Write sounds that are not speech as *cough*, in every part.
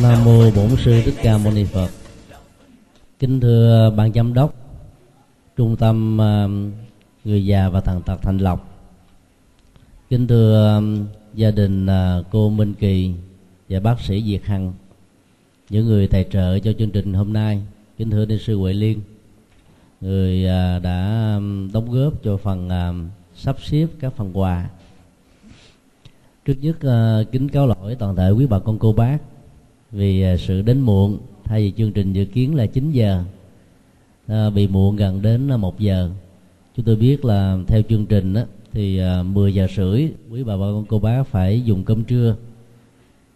Nam mô Bổn sư Thích Ca Mâu Ni Phật. Kính thưa ban giám đốc, Trung tâm à, người già và tàn tật Thành Lộc. Kính thưa à, gia đình à, cô Minh Kỳ và bác sĩ Diệt Hằng. Những người tài trợ cho chương trình hôm nay. Kính thưa ni sư Huệ Liên, người đã đóng góp cho phần sắp xếp các phần quà trước nhất kính cáo lỗi toàn thể quý bà con, cô bác vì à, sự đến muộn. Thay vì chương trình dự kiến là 9 giờ à, bị muộn gần đến à, một giờ. Chúng tôi biết là theo chương trình đó, thì à, 10 giờ rưỡi quý bà bà con cô bác phải dùng cơm trưa.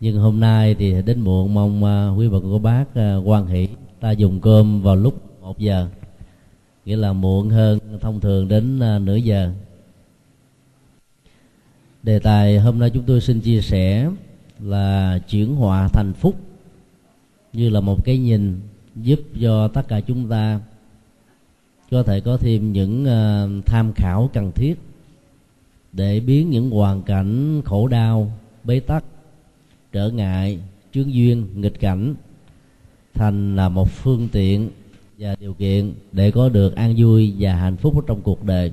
Nhưng hôm nay thì đến muộn mong à, quý bà con cô bác à, quan hỷ. Ta dùng cơm vào lúc một giờ nghĩa là muộn hơn thông thường đến à, nửa giờ. Đề tài hôm nay chúng tôi xin chia sẻ là chuyển họa thành phúc như là một cái nhìn giúp cho tất cả chúng ta có thể có thêm những ờ, tham khảo cần thiết để biến những hoàn cảnh khổ đau, bế tắc, trở ngại, chướng duyên, nghịch cảnh thành là một phương tiện và điều kiện để có được an vui và hạnh phúc trong cuộc đời.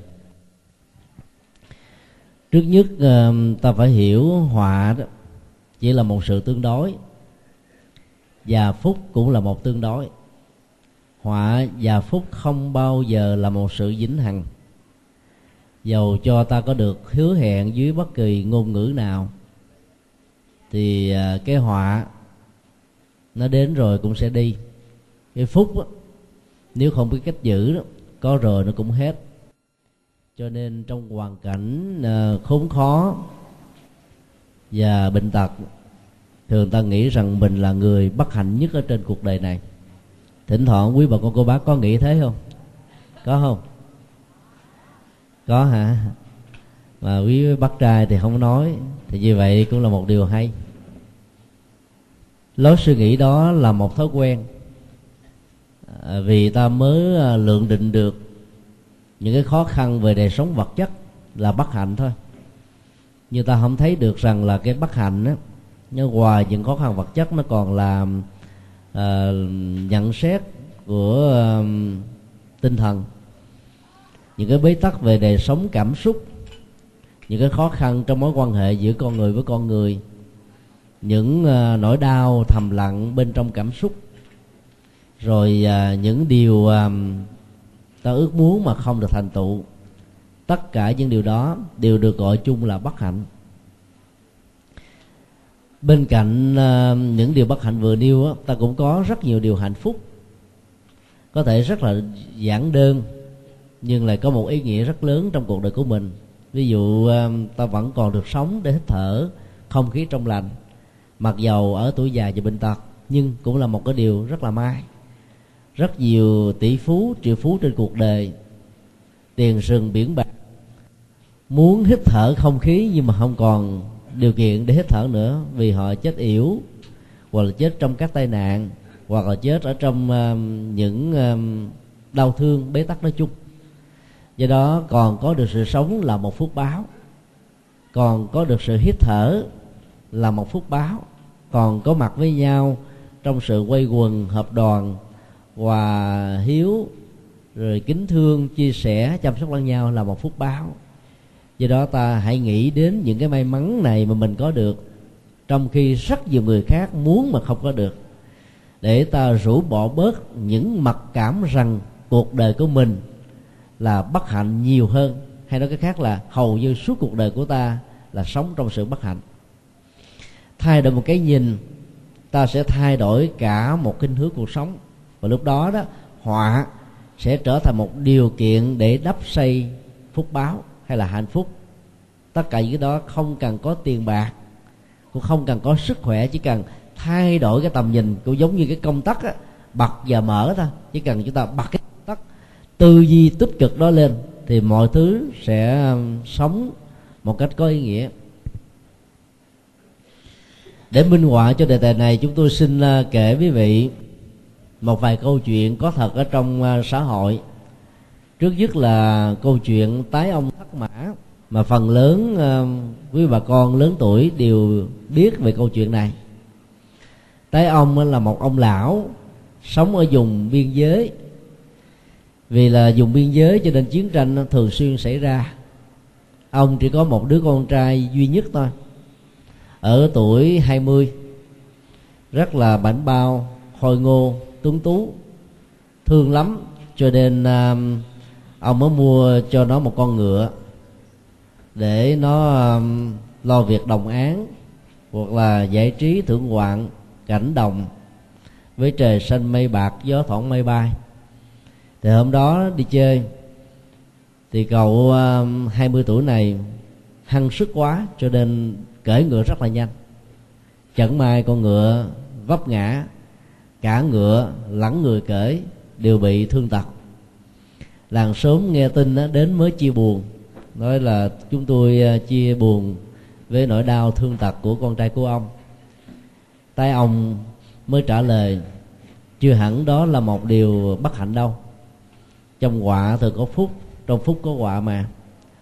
Trước nhất ờ, ta phải hiểu họa đó chỉ là một sự tương đối và phúc cũng là một tương đối. Họa và phúc không bao giờ là một sự vĩnh hằng. Dầu cho ta có được hứa hẹn dưới bất kỳ ngôn ngữ nào thì à, cái họa nó đến rồi cũng sẽ đi. Cái phúc đó, nếu không biết cách giữ đó, có rồi nó cũng hết. Cho nên trong hoàn cảnh à, khốn khó và bệnh tật thường ta nghĩ rằng mình là người bất hạnh nhất ở trên cuộc đời này. Thỉnh thoảng quý bà con cô bác có nghĩ thế không? Có không? Có hả? Mà quý bác trai thì không nói thì như vậy cũng là một điều hay. Lối suy nghĩ đó là một thói quen. À, vì ta mới à, lượng định được những cái khó khăn về đời sống vật chất là bất hạnh thôi. Nhưng ta không thấy được rằng là cái bất hạnh đó nhưng ngoài những khó khăn vật chất nó còn là uh, ờ, nhận xét của uh, tinh thần. Những cái bế tắc về đời sống cảm xúc những cái khó khăn trong mối quan hệ giữa con người với con người những uh, nỗi đau thầm lặng bên trong cảm xúc. Rồi uh, những điều uh, ta ước muốn mà không được thành tựu. Tất cả những điều đó đều được gọi chung là bất hạnh bên cạnh uh, những điều bất hạnh vừa nêu á, ta cũng có rất nhiều điều hạnh phúc. Có thể rất là giản đơn nhưng lại có một ý nghĩa rất lớn trong cuộc đời của mình. Ví dụ uh, ta vẫn còn được sống để hít thở không khí trong lành mặc dầu ở tuổi già và bệnh tật nhưng cũng là một cái điều rất là may. Rất nhiều tỷ phú triệu phú trên cuộc đời tiền sừng biển bạc muốn hít thở không khí nhưng mà không còn điều kiện để hít thở nữa vì họ chết yểu hoặc là chết trong các tai nạn hoặc là chết ở trong uh, những uh, đau thương bế tắc nói chung. Do đó còn có được sự sống là một phước báo còn có được sự hít thở là một phước báo còn có mặt với nhau trong sự quay quần hợp đoàn hòa hiếu rồi kính thương chia sẻ chăm sóc lẫn nhau là một phước báo do đó ta hãy nghĩ đến những cái may mắn này mà mình có được, trong khi rất nhiều người khác muốn mà không có được. Để ta rũ bỏ bớt những mặc cảm rằng cuộc đời của mình là bất hạnh nhiều hơn, hay nói cái khác là hầu như suốt cuộc đời của ta là sống trong sự bất hạnh. Thay đổi một cái nhìn, ta sẽ thay đổi cả một kinh hướng cuộc sống. Và lúc đó đó, họa sẽ trở thành một điều kiện để đắp xây phúc báo hay là hạnh phúc. Tất cả những cái đó không cần có tiền bạc cũng không cần có sức khỏe chỉ cần thay đổi cái tầm nhìn cũng giống như cái công tắc á, bật và mở thôi. Chỉ cần chúng ta bật cái tắc tư duy tích cực đó lên thì mọi thứ sẽ um, sống một cách có ý nghĩa. Để minh họa cho đề tài này chúng tôi xin uh, kể quý vị một vài câu chuyện có thật ở trong uh, xã hội trước nhất là câu chuyện tái ông thất mã mà phần lớn uh, quý bà con lớn tuổi đều biết về câu chuyện này. Tái ông là một ông lão sống ở vùng biên giới. Vì là vùng biên giới cho nên chiến tranh thường xuyên xảy ra. Ông chỉ có một đứa con trai duy nhất thôi ở tuổi 20 rất là bảnh bao khôi ngô tuấn tú thương lắm. Cho nên uh, ông mới mua cho nó một con ngựa để nó um, lo việc đồng án hoặc là giải trí thưởng ngoạn cảnh đồng với trời xanh mây bạc gió thoảng mây bay. Thì hôm đó đi chơi thì cậu um, 20 tuổi này hăng sức quá cho nên cởi ngựa rất là nhanh. Chẳng may con ngựa vấp ngã cả ngựa lẫn người cởi đều bị thương tật làng sớm nghe tin đó, đến mới chia buồn. Nói là chúng tôi à, chia buồn với nỗi đau thương tật của con trai của ông. Tay ông mới trả lời chưa hẳn đó là một điều bất hạnh đâu. Trong họa thường có phúc trong phúc có họa mà.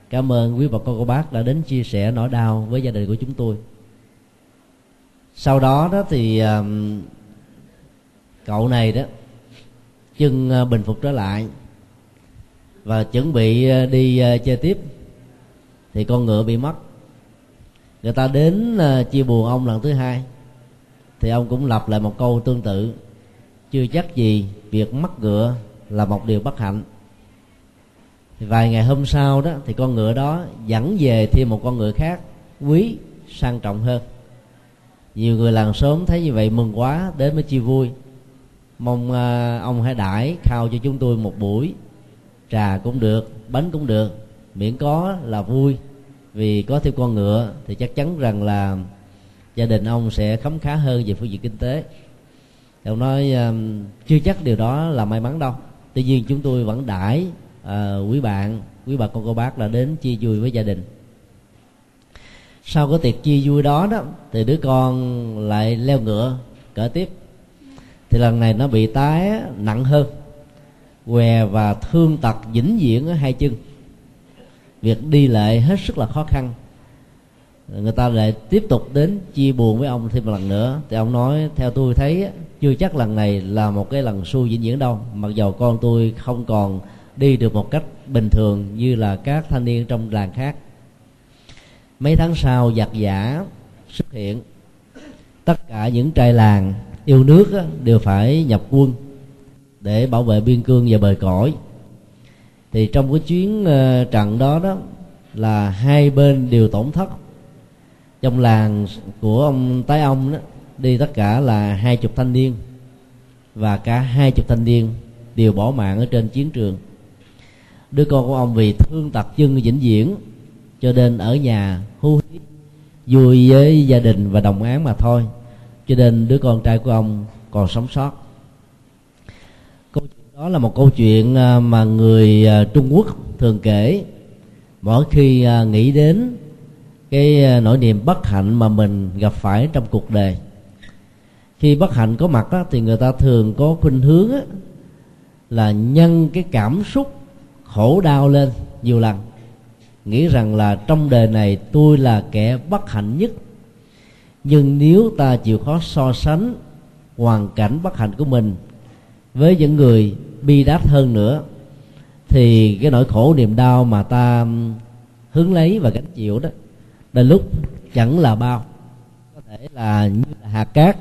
Cảm ơn quý bà con cô bác đã đến chia sẻ nỗi đau với gia đình của chúng tôi. Sau đó đó thì um, cậu này đó chân à, bình phục trở lại và chuẩn bị ờ, đi ờ, chơi tiếp. Thì con ngựa bị mất. Người ta đến ờ, chia buồn ông lần thứ hai. Thì ông cũng lặp lại một câu tương tự. Chưa chắc gì việc mất ngựa là một điều bất hạnh. Thì vài ngày hôm sau đó, thì con ngựa đó dẫn về thêm một con ngựa khác, quý, sang trọng hơn. Nhiều người làng sớm thấy như vậy mừng quá, đến mới chia vui. Mong ông hãy đãi khao cho chúng tôi một buổi trà cũng được bánh cũng được. Miễn có là vui. Vì có thêm con ngựa thì chắc chắn rằng là gia đình ông sẽ khấm khá hơn về phương diện kinh tế. Ông nói uh, chưa chắc điều đó là may mắn đâu. Tuy nhiên chúng tôi vẫn đãi à, quý bạn quý bà con cô bác là đến chia vui với gia đình. Sau cái tiệc chia vui đó đó thì đứa con lại leo ngựa cỡ tiếp. Thì lần này nó bị tái nặng hơn què và thương tật vĩnh viễn ở hai chân. Việc đi lại hết sức là khó khăn. Người ta lại tiếp tục đến chia buồn với ông thêm một lần nữa. Thì ông nói, theo tôi thấy chưa chắc lần này là một cái lần xui vĩnh viễn đâu. Mặc dầu con tôi không còn đi được một cách bình thường như là các thanh niên trong làng khác. Mấy tháng sau, giặc giả xuất hiện. Tất cả những trai làng, yêu nước đều phải nhập quân để bảo vệ biên cương và bờ cõi. Thì trong cái chuyến ờ, trận đó đó là hai bên đều tổn thất. Trong làng của ông tái ông đó, đi tất cả là hai chục thanh niên và cả hai chục thanh niên đều bỏ mạng ở trên chiến trường. Đứa con của ông vì thương tật chân vĩnh viễn, cho nên ở nhà hưu vui với gia đình và đồng án mà thôi. Cho nên đứa con trai của ông còn sống sót đó là một câu chuyện à, mà người à, trung quốc thường kể. Mỗi khi à, nghĩ đến cái nỗi niềm bất hạnh mà mình gặp phải trong cuộc đời khi bất hạnh có mặt đó, thì người ta thường có khuynh hướng á, là nhân cái cảm xúc khổ đau lên nhiều lần. Nghĩ rằng là trong đời này tôi là kẻ bất hạnh nhất. Nhưng nếu ta chịu khó so sánh hoàn cảnh bất hạnh của mình với những người bi đát hơn nữa, thì cái nỗi khổ niềm đau mà ta hướng lấy và gánh chịu đó, đến lúc chẳng là bao. Có thể là như là hạt cát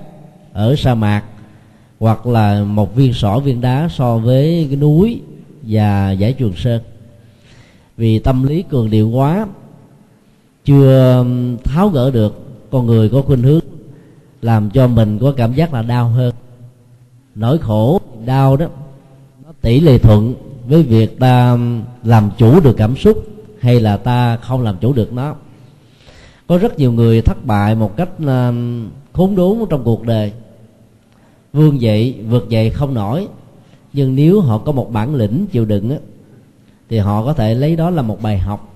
ở sa mạc, hoặc là một viên sỏi viên đá so với cái núi và giải trường sơn. Vì tâm lý cường điệu quá, chưa tháo gỡ được, con người có khuynh hướng làm cho mình có cảm giác là đau hơn. Nỗi khổ đau đó tỷ lệ thuận với việc ta làm chủ được cảm xúc hay là ta không làm chủ được nó. Có rất nhiều người thất bại một cách à, khốn đốn trong cuộc đời. Vươn dậy vượt dậy không nổi. Nhưng nếu họ có một bản lĩnh chịu đựng á, thì họ có thể lấy đó là một bài học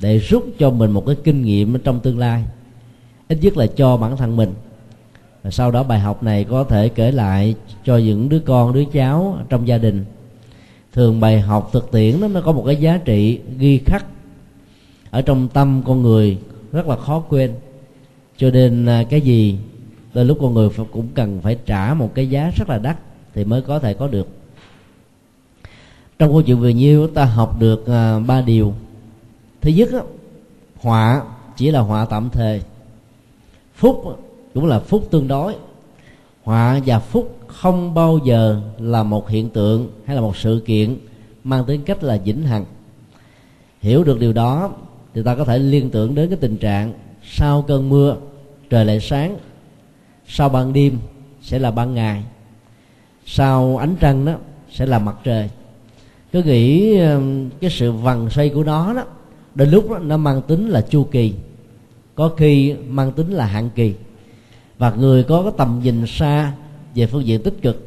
để rút cho mình một cái kinh nghiệm trong tương lai. Ít nhất là cho bản thân mình sau đó bài học này có thể kể lại cho những đứa con đứa cháu trong gia đình. Thường bài học thực tiễn đó nó có một cái giá trị ghi khắc ở trong tâm con người rất là khó quên. Cho nên à, cái gì đôi lúc con người cũng cần phải trả một cái giá rất là đắt thì mới có thể có được. Trong câu chuyện vừa nhiêu ta học được à, ba điều. Thứ nhất họa chỉ là họa tạm thời. Phúc cũng là phúc tương đối. Họa và phúc không bao giờ là một hiện tượng hay là một sự kiện mang tính cách là vĩnh hằng. Hiểu được điều đó thì ta có thể liên tưởng đến cái tình trạng sau cơn mưa trời lại sáng. Sau ban đêm sẽ là ban ngày. Sau ánh trăng đó sẽ là mặt trời. Cứ nghĩ cái sự vần xoay của nó đó đến lúc đó, nó mang tính là chu kỳ có khi mang tính là hạn kỳ và người có cái tầm nhìn xa về phương diện tích cực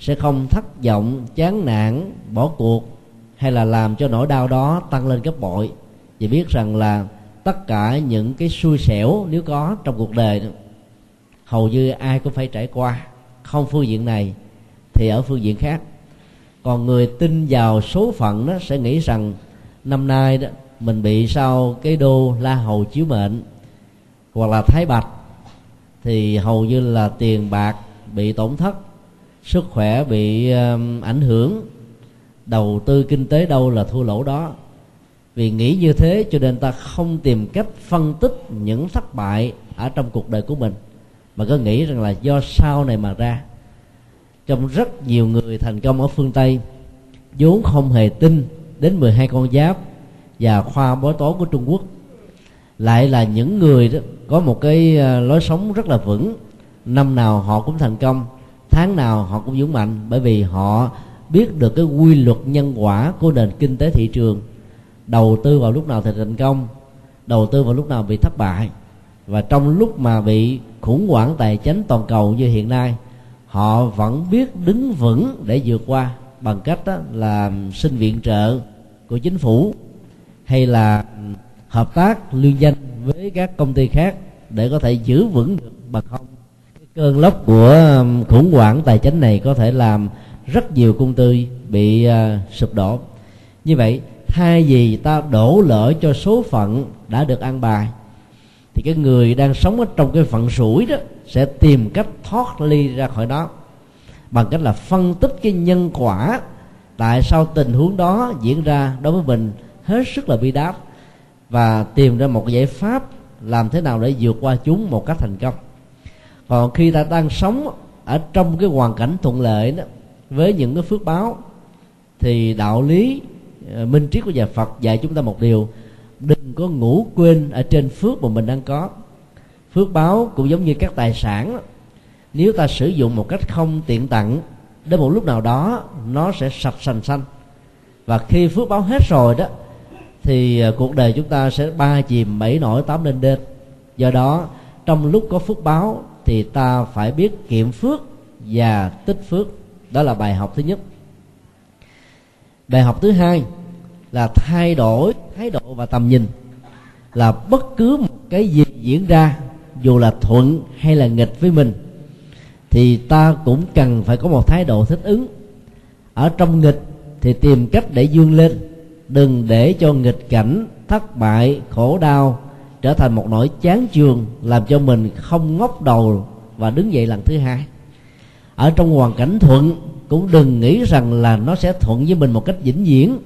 sẽ không thất vọng, chán nản, bỏ cuộc hay là làm cho nỗi đau đó tăng lên gấp bội. Vì biết rằng là tất cả những cái xui xẻo nếu có trong cuộc đời hầu như ai cũng phải trải qua, không phương diện này thì ở phương diện khác. Còn người tin vào số phận đó sẽ nghĩ rằng năm nay đó mình bị sau cái đô la hầu chiếu mệnh hoặc là thái bạch thì hầu như là tiền bạc bị tổn thất, sức khỏe bị um, ảnh hưởng, đầu tư kinh tế đâu là thua lỗ đó. Vì nghĩ như thế cho nên ta không tìm cách phân tích những thất bại ở trong cuộc đời của mình, mà cứ nghĩ rằng là do sau này mà ra. Trong rất nhiều người thành công ở phương tây, vốn không hề tin đến 12 con giáp và khoa bói toán của trung quốc lại là những người đó, có một cái ờ, lối sống rất là vững. Năm nào họ cũng thành công, tháng nào họ cũng vững mạnh, bởi vì họ biết được cái quy luật nhân quả của nền kinh tế thị trường. Đầu tư vào lúc nào thì thành công, đầu tư vào lúc nào bị thất bại. Và trong lúc mà bị khủng hoảng tài chính toàn cầu như hiện nay, họ vẫn biết đứng vững để vượt qua bằng cách đó là xin viện trợ của chính phủ hay là hợp tác liên danh với các công ty khác để có thể giữ vững được bằng không. Cái cơn lốc của um, khủng hoảng tài chính này có thể làm rất nhiều công ty bị uh, sụp đổ. Như vậy thay vì ta đổ lỗi cho số phận đã được ăn bài thì cái người đang sống ở trong cái phận sủi đó sẽ tìm cách thoát ly ra khỏi đó bằng cách là phân tích cái nhân quả tại sao tình huống đó diễn ra đối với mình hết sức là bi đát và tìm ra một giải pháp làm thế nào để vượt qua chúng một cách thành công. Còn khi ta đang sống ở trong cái hoàn cảnh thuận lợi đó, với những cái phước báo, thì đạo lý ờ, minh triết của nhà Phật dạy chúng ta một điều, đừng có ngủ quên ở trên phước mà mình đang có. Phước báo cũng giống như các tài sản, nếu ta sử dụng một cách không tiện tặng, đến một lúc nào đó, nó sẽ sạch sành xanh. Và khi phước báo hết rồi đó thì à, cuộc đời chúng ta sẽ ba chìm bảy nổi tám lên đêm. Do đó, trong lúc có phước báo thì ta phải biết kiệm phước và tích phước. Đó là bài học thứ nhất. Bài học thứ hai là thay đổi, thái độ và tầm nhìn là bất cứ một cái gì diễn ra, dù là thuận hay là nghịch với mình, thì ta cũng cần phải có một thái độ thích ứng. Ở trong nghịch thì tìm cách để dương lên đừng để cho nghịch cảnh thất bại, khổ đau trở thành một nỗi chán chường, làm cho mình không ngóc đầu và đứng dậy lần thứ hai. Ở trong hoàn cảnh thuận, cũng đừng nghĩ rằng là nó sẽ thuận với mình một cách vĩnh viễn.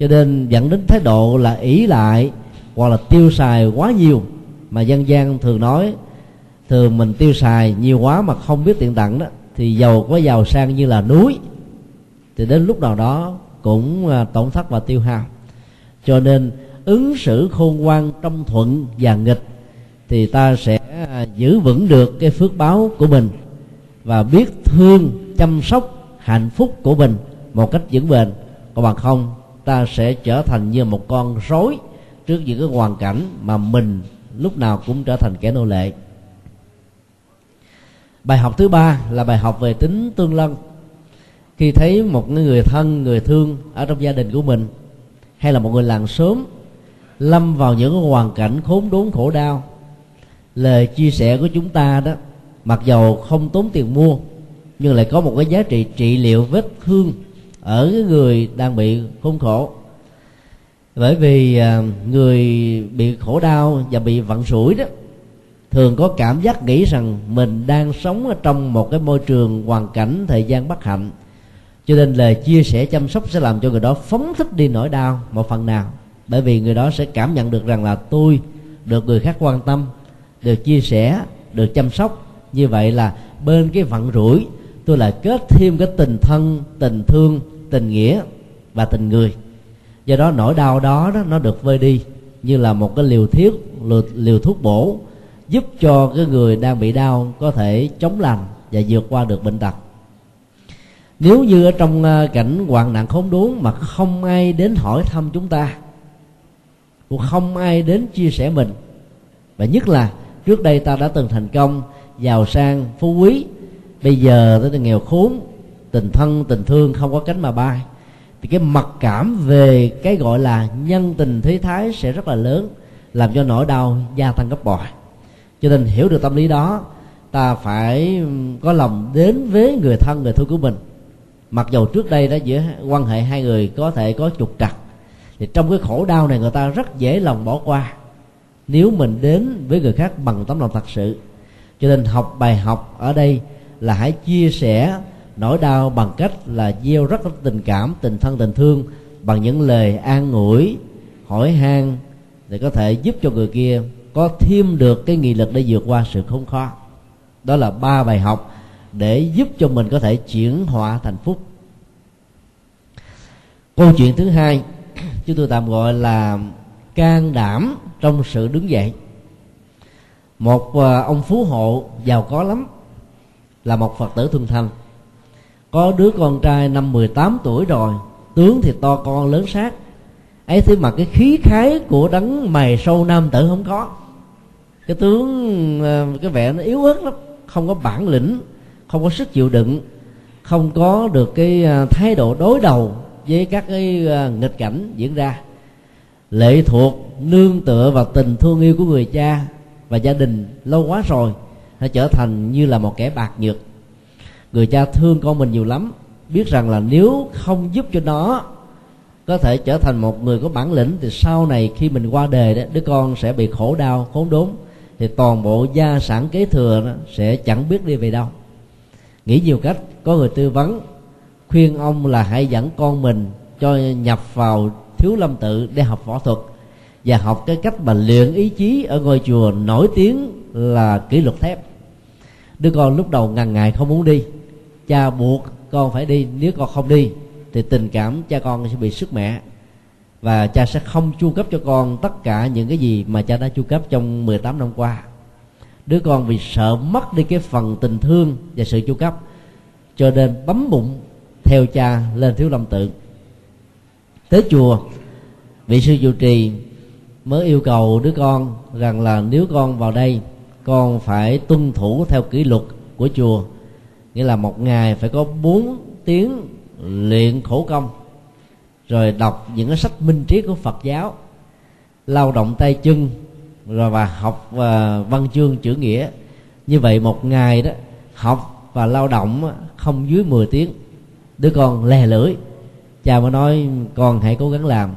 Cho nên dẫn đến thái độ là ỷ lại hoặc là tiêu xài quá nhiều. Mà dân gian thường nói thường mình tiêu xài nhiều quá mà không biết tiện tặng đó, thì giàu có giàu sang như là núi. Thì đến lúc nào đó cũng à, tổn thất và tiêu hao. Cho nên, ứng xử khôn ngoan trong thuận và nghịch thì ta sẽ à, giữ vững được cái phước báo của mình và biết thương, chăm sóc hạnh phúc của mình một cách vững bền. Còn bằng không, ta sẽ trở thành như một con rối trước những cái hoàn cảnh mà mình lúc nào cũng trở thành kẻ nô lệ. Bài học thứ ba là bài học về tính tương lân khi thấy một người thân, người thương ở trong gia đình của mình, hay là một người làng sớm lâm vào những hoàn cảnh khốn đốn khổ đau, lời chia sẻ của chúng ta đó, mặc dầu không tốn tiền mua, nhưng lại có một cái giá trị trị liệu vết thương ở cái người đang bị khốn khổ. Bởi vì à, người bị khổ đau và bị vặn sủi đó, thường có cảm giác nghĩ rằng mình đang sống ở trong một cái môi trường hoàn cảnh thời gian bất hạnh cho nên lời chia sẻ chăm sóc sẽ làm cho người đó phóng thích đi nỗi đau một phần nào. Bởi vì người đó sẽ cảm nhận được rằng là tôi được người khác quan tâm được chia sẻ được chăm sóc. Như vậy là bên cái vận rủi tôi lại kết thêm cái tình thân tình thương tình nghĩa và tình người. Do đó nỗi đau đó, đó nó được vơi đi như là một cái liều thiết liều, liều thuốc bổ giúp cho cái người đang bị đau có thể chống lành và vượt qua được bệnh tật nếu như ở trong ờ, cảnh hoạn nạn khốn đốn mà không ai đến hỏi thăm chúng ta, cũng không ai đến chia sẻ mình, và nhất là trước đây ta đã từng thành công, giàu sang, phú quý, bây giờ tới nghèo khốn, tình thân, tình thương không có cánh mà bay, thì cái mặc cảm về cái gọi là nhân tình thế thái sẽ rất là lớn, làm cho nỗi đau gia tăng gấp bội. Cho nên hiểu được tâm lý đó, ta phải có lòng đến với người thân, người thương của mình mặc dù trước đây đó giữa quan hệ hai người có thể có trục trặc, thì trong cái khổ đau này người ta rất dễ lòng bỏ qua. Nếu mình đến với người khác bằng tấm lòng thật sự, cho nên học bài học ở đây là hãy chia sẻ nỗi đau bằng cách là gieo rất tình cảm, tình thân, tình thương bằng những lời an ủi, hỏi han để có thể giúp cho người kia có thêm được cái nghị lực để vượt qua sự khốn khó. Đó là ba bài học để giúp cho mình có thể chuyển họa thành phúc. Câu chuyện thứ hai, *clears throat* chúng tôi tạm gọi là can đảm trong sự đứng dậy. Một à, ông phú hộ giàu có lắm, là một phật tử thuần thành. Có đứa con trai năm 18 tuổi rồi, tướng thì to con lớn sát ấy thế mà cái khí khái của đấng mày sâu nam tử không có. Cái tướng à, cái vẻ nó yếu ớt lắm, không có bản lĩnh không có sức chịu đựng, không có được cái à, thái độ đối đầu với các cái à, nghịch cảnh diễn ra. Lệ thuộc, nương tựa vào tình thương yêu của người cha và gia đình lâu quá rồi nó trở thành như là một kẻ bạc nhược. Người cha thương con mình nhiều lắm, biết rằng là nếu không giúp cho nó, có thể trở thành một người có bản lĩnh, thì sau này khi mình qua đời đó, đứa con sẽ bị khổ đau, khốn đốn, thì toàn bộ gia sản kế thừa đó sẽ chẳng biết đi về đâu nghĩ nhiều cách, có người tư vấn, khuyên ông là hãy dẫn con mình cho nhập vào thiếu lâm tự để học võ thuật và học cái cách mà luyện ý chí ở ngôi chùa nổi tiếng là kỷ luật thép. Đứa con lúc đầu ngần ngại không muốn đi, cha buộc con phải đi, nếu con không đi thì tình cảm cha con sẽ bị sức mẹ và cha sẽ không chu cấp cho con tất cả những cái gì mà cha đã chu cấp trong 18 năm qua đứa con vì sợ mất đi cái phần tình thương và sự chu cấp, cho nên bấm bụng theo cha lên thiếu lâm tự. Tới chùa, vị sư trụ trì mới yêu cầu đứa con rằng là nếu con vào đây, con phải tuân thủ theo kỷ luật của chùa. Nghĩa là một ngày phải có 4 tiếng luyện khổ công, rồi đọc những cái sách minh triết của Phật giáo, lao động tay chân rồi và học và văn chương chữ nghĩa. Như vậy một ngày đó, học và lao động không dưới 10 tiếng. Đứa con lè lưỡi. Cha mới nói, con hãy cố gắng làm.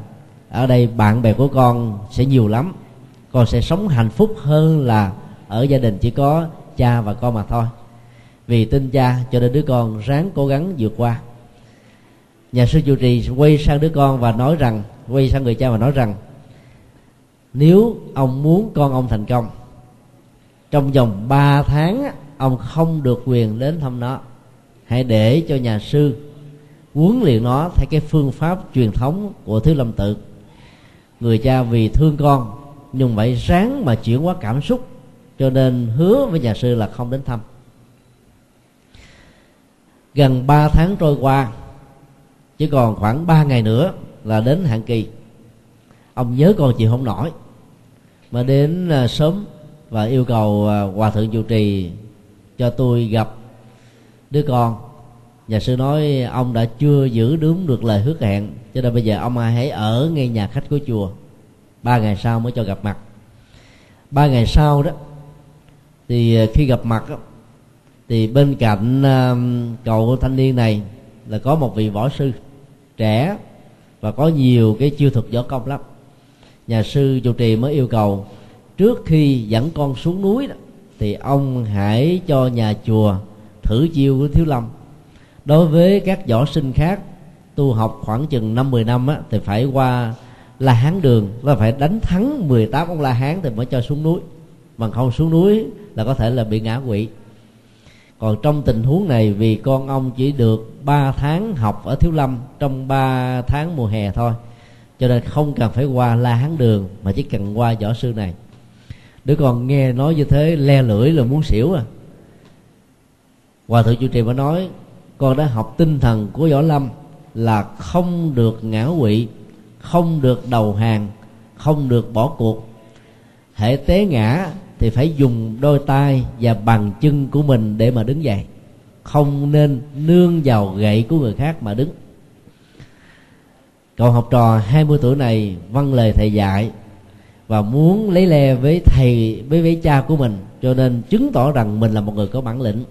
Ở đây bạn bè của con sẽ nhiều lắm. Con sẽ sống hạnh phúc hơn là ở gia đình chỉ có cha và con mà thôi. Vì tin cha cho nên đứa con ráng cố gắng vượt qua. Nhà sư chủ trì quay sang đứa con và nói rằng, quay sang người cha và nói rằng nếu ông muốn con ông thành công, trong vòng 3 tháng ông không được quyền đến thăm nó. Hãy để cho nhà sư huấn luyện nó theo cái phương pháp truyền thống của thiếu lâm tự. Người cha vì thương con, nhưng vậy ráng mà chuyển hóa cảm xúc, cho nên hứa với nhà sư là không đến thăm. Gần 3 tháng trôi qua, chỉ còn khoảng 3 ngày nữa là đến hạn kỳ. Ông nhớ con chịu không nổi mà đến à, sớm và yêu cầu à, hòa thượng chủ trì cho tôi gặp đứa con. Nhà sư nói ông đã chưa giữ đúng được lời hứa hẹn cho nên bây giờ ông hãy ở ngay nhà khách của chùa. Ba ngày sau mới cho gặp mặt. Ba ngày sau đó thì à, khi gặp mặt đó, thì bên cạnh cậu thanh niên này là có một vị võ sư trẻ và có nhiều cái chiêu thuật võ công lắm nhà sư chủ trì mới yêu cầu trước khi dẫn con xuống núi đó thì ông hãy cho nhà chùa thử chiêu của thiếu lâm. Đối với các võ sinh khác tu học khoảng chừng năm mười năm á, thì phải qua la hán đường là phải đánh thắng 18 ông la hán thì mới cho xuống núi. Bằng không xuống núi là có thể là bị ngã quỵ. Còn trong tình huống này vì con ông chỉ được 3 tháng học ở thiếu lâm trong 3 tháng mùa hè thôi cho nên không cần phải qua la hán đường, mà chỉ cần qua võ sư này. Đứa con nghe nói như thế, le lưỡi là muốn xỉu à. Hòa thượng chủ trì mới nói, con đã học tinh thần của võ lâm là không được ngã quỵ, không được đầu hàng, không được bỏ cuộc. Hệ té ngã thì phải dùng đôi tay và bàn chân của mình để mà đứng dậy. Không nên nương vào gậy của người khác mà đứng cậu học trò 20 tuổi này vâng lời thầy dạy và muốn lấy le với thầy, với với cha của mình, cho nên chứng tỏ rằng mình là một người có bản lĩnh.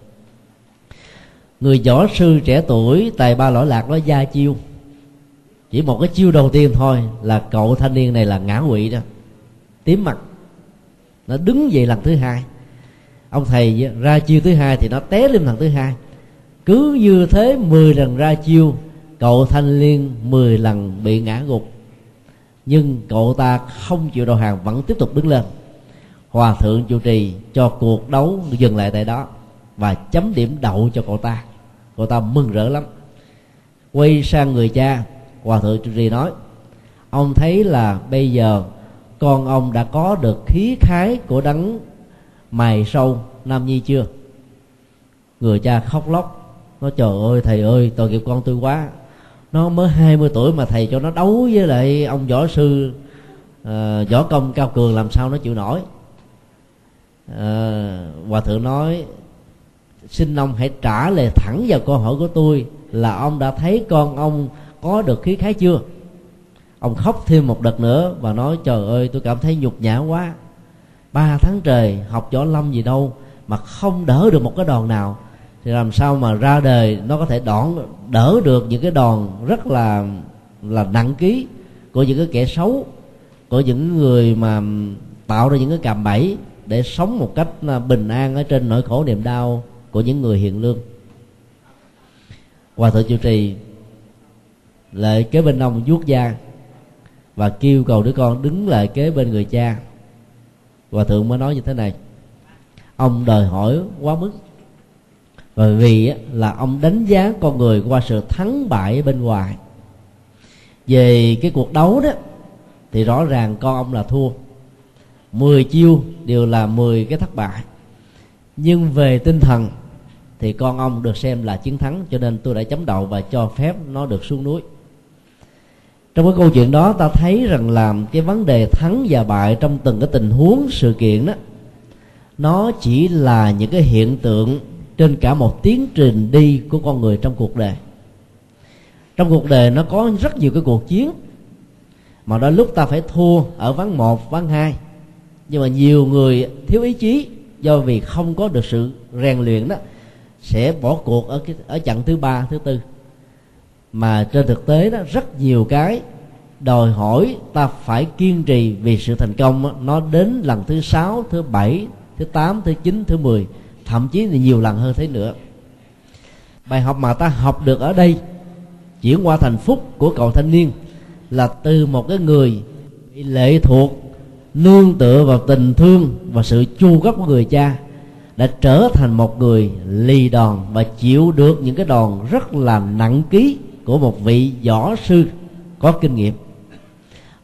Người võ sư trẻ tuổi tài ba lõi lạc đó gia chiêu. Chỉ một cái chiêu đầu tiên thôi là cậu thanh niên này là ngã quỵ đó. Tím mặt. Nó đứng dậy lần thứ hai. Ông thầy ra chiêu thứ hai thì nó té lên lần thứ hai. Cứ như thế 10 lần ra chiêu cậu thanh niên 10 lần bị ngã gục. Nhưng cậu ta không chịu đầu hàng, vẫn tiếp tục đứng lên. Hòa thượng chủ trì cho cuộc đấu dừng lại tại đó và chấm điểm đậu cho cậu ta. Cậu ta mừng rỡ lắm. Quay sang người cha, hòa thượng chủ trì nói, ông thấy là bây giờ con ông đã có được khí khái của đấng mày sâu nam nhi chưa? Người cha khóc lóc, nói, trời ơi, thầy ơi, tội nghiệp con tôi quá nó mới 20 tuổi mà thầy cho nó đấu với lại ông võ sư uh, võ công cao cường làm sao nó chịu nổi. Uh, hòa thượng nói xin ông hãy trả lời thẳng vào câu hỏi của tôi là ông đã thấy con ông có được khí khái chưa? Ông khóc thêm một đợt nữa và nói trời ơi tôi cảm thấy nhục nhã quá. Ba tháng trời học võ lâm gì đâu mà không đỡ được một cái đòn nào thì làm sao mà ra đời nó có thể đón, đỡ được những cái đòn rất là là nặng ký của những cái kẻ xấu, của những người mà tạo ra những cái cạm bẫy để sống một cách à, bình an ở trên nỗi khổ niềm đau của những người hiền lương. Hòa thượng chủ trì lại kế bên ông vuốt da và kêu cầu đứa con đứng lại kế bên người cha. Hòa thượng mới nói như thế này, ông đòi hỏi quá mức bởi vì là ông đánh giá con người qua sự thắng bại bên ngoài. Về cái cuộc đấu đó, thì rõ ràng con ông là thua. 10 chiêu đều là 10 cái thất bại. Nhưng về tinh thần, thì con ông được xem là chiến thắng, cho nên tôi đã chấm đậu và cho phép nó được xuống núi. Trong cái câu chuyện đó, ta thấy rằng làm cái vấn đề thắng và bại trong từng cái tình huống, sự kiện đó, nó chỉ là những cái hiện tượng trên cả một tiến trình đi của con người trong cuộc đời. Trong cuộc đời nó có rất nhiều cái cuộc chiến mà đôi lúc ta phải thua ở ván một ván hai. Nhưng mà nhiều người thiếu ý chí do vì không có được sự rèn luyện đó sẽ bỏ cuộc ở cái ở trận thứ ba thứ tư. Mà trên thực tế đó rất nhiều cái đòi hỏi ta phải kiên trì vì sự thành công đó, nó đến lần thứ sáu thứ bảy thứ tám thứ chín thứ mười thậm chí là nhiều lần hơn thế nữa. Bài học mà ta học được ở đây, chuyển qua thành phúc của cậu thanh niên, là từ một cái người bị lệ thuộc, nương tựa vào tình thương và sự chu cấp của người cha, đã trở thành một người lì đòn và chịu được những cái đòn rất là nặng ký của một vị võ sư có kinh nghiệm.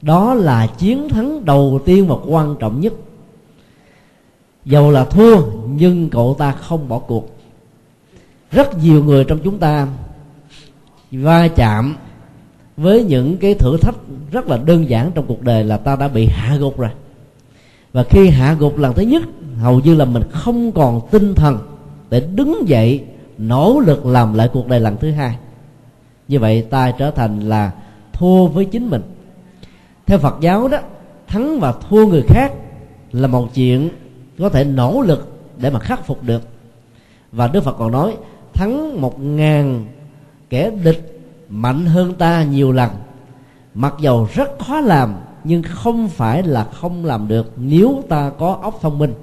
Đó là chiến thắng đầu tiên và quan trọng nhất dầu là thua, nhưng cậu ta không bỏ cuộc. Rất nhiều người trong chúng ta va chạm với những cái thử thách rất là đơn giản trong cuộc đời là ta đã bị hạ gục rồi. Và khi hạ gục lần thứ nhất, hầu như là mình không còn tinh thần để đứng dậy, nỗ lực làm lại cuộc đời lần thứ hai. Như vậy ta trở thành là thua với chính mình. Theo phật giáo đó, thắng và thua người khác là một chuyện có thể nỗ lực để mà khắc phục được. Và đức phật còn nói, thắng một ngàn kẻ địch mạnh hơn ta nhiều lần. Mặc dầu rất khó làm, nhưng không phải là không làm được nếu ta có óc thông minh.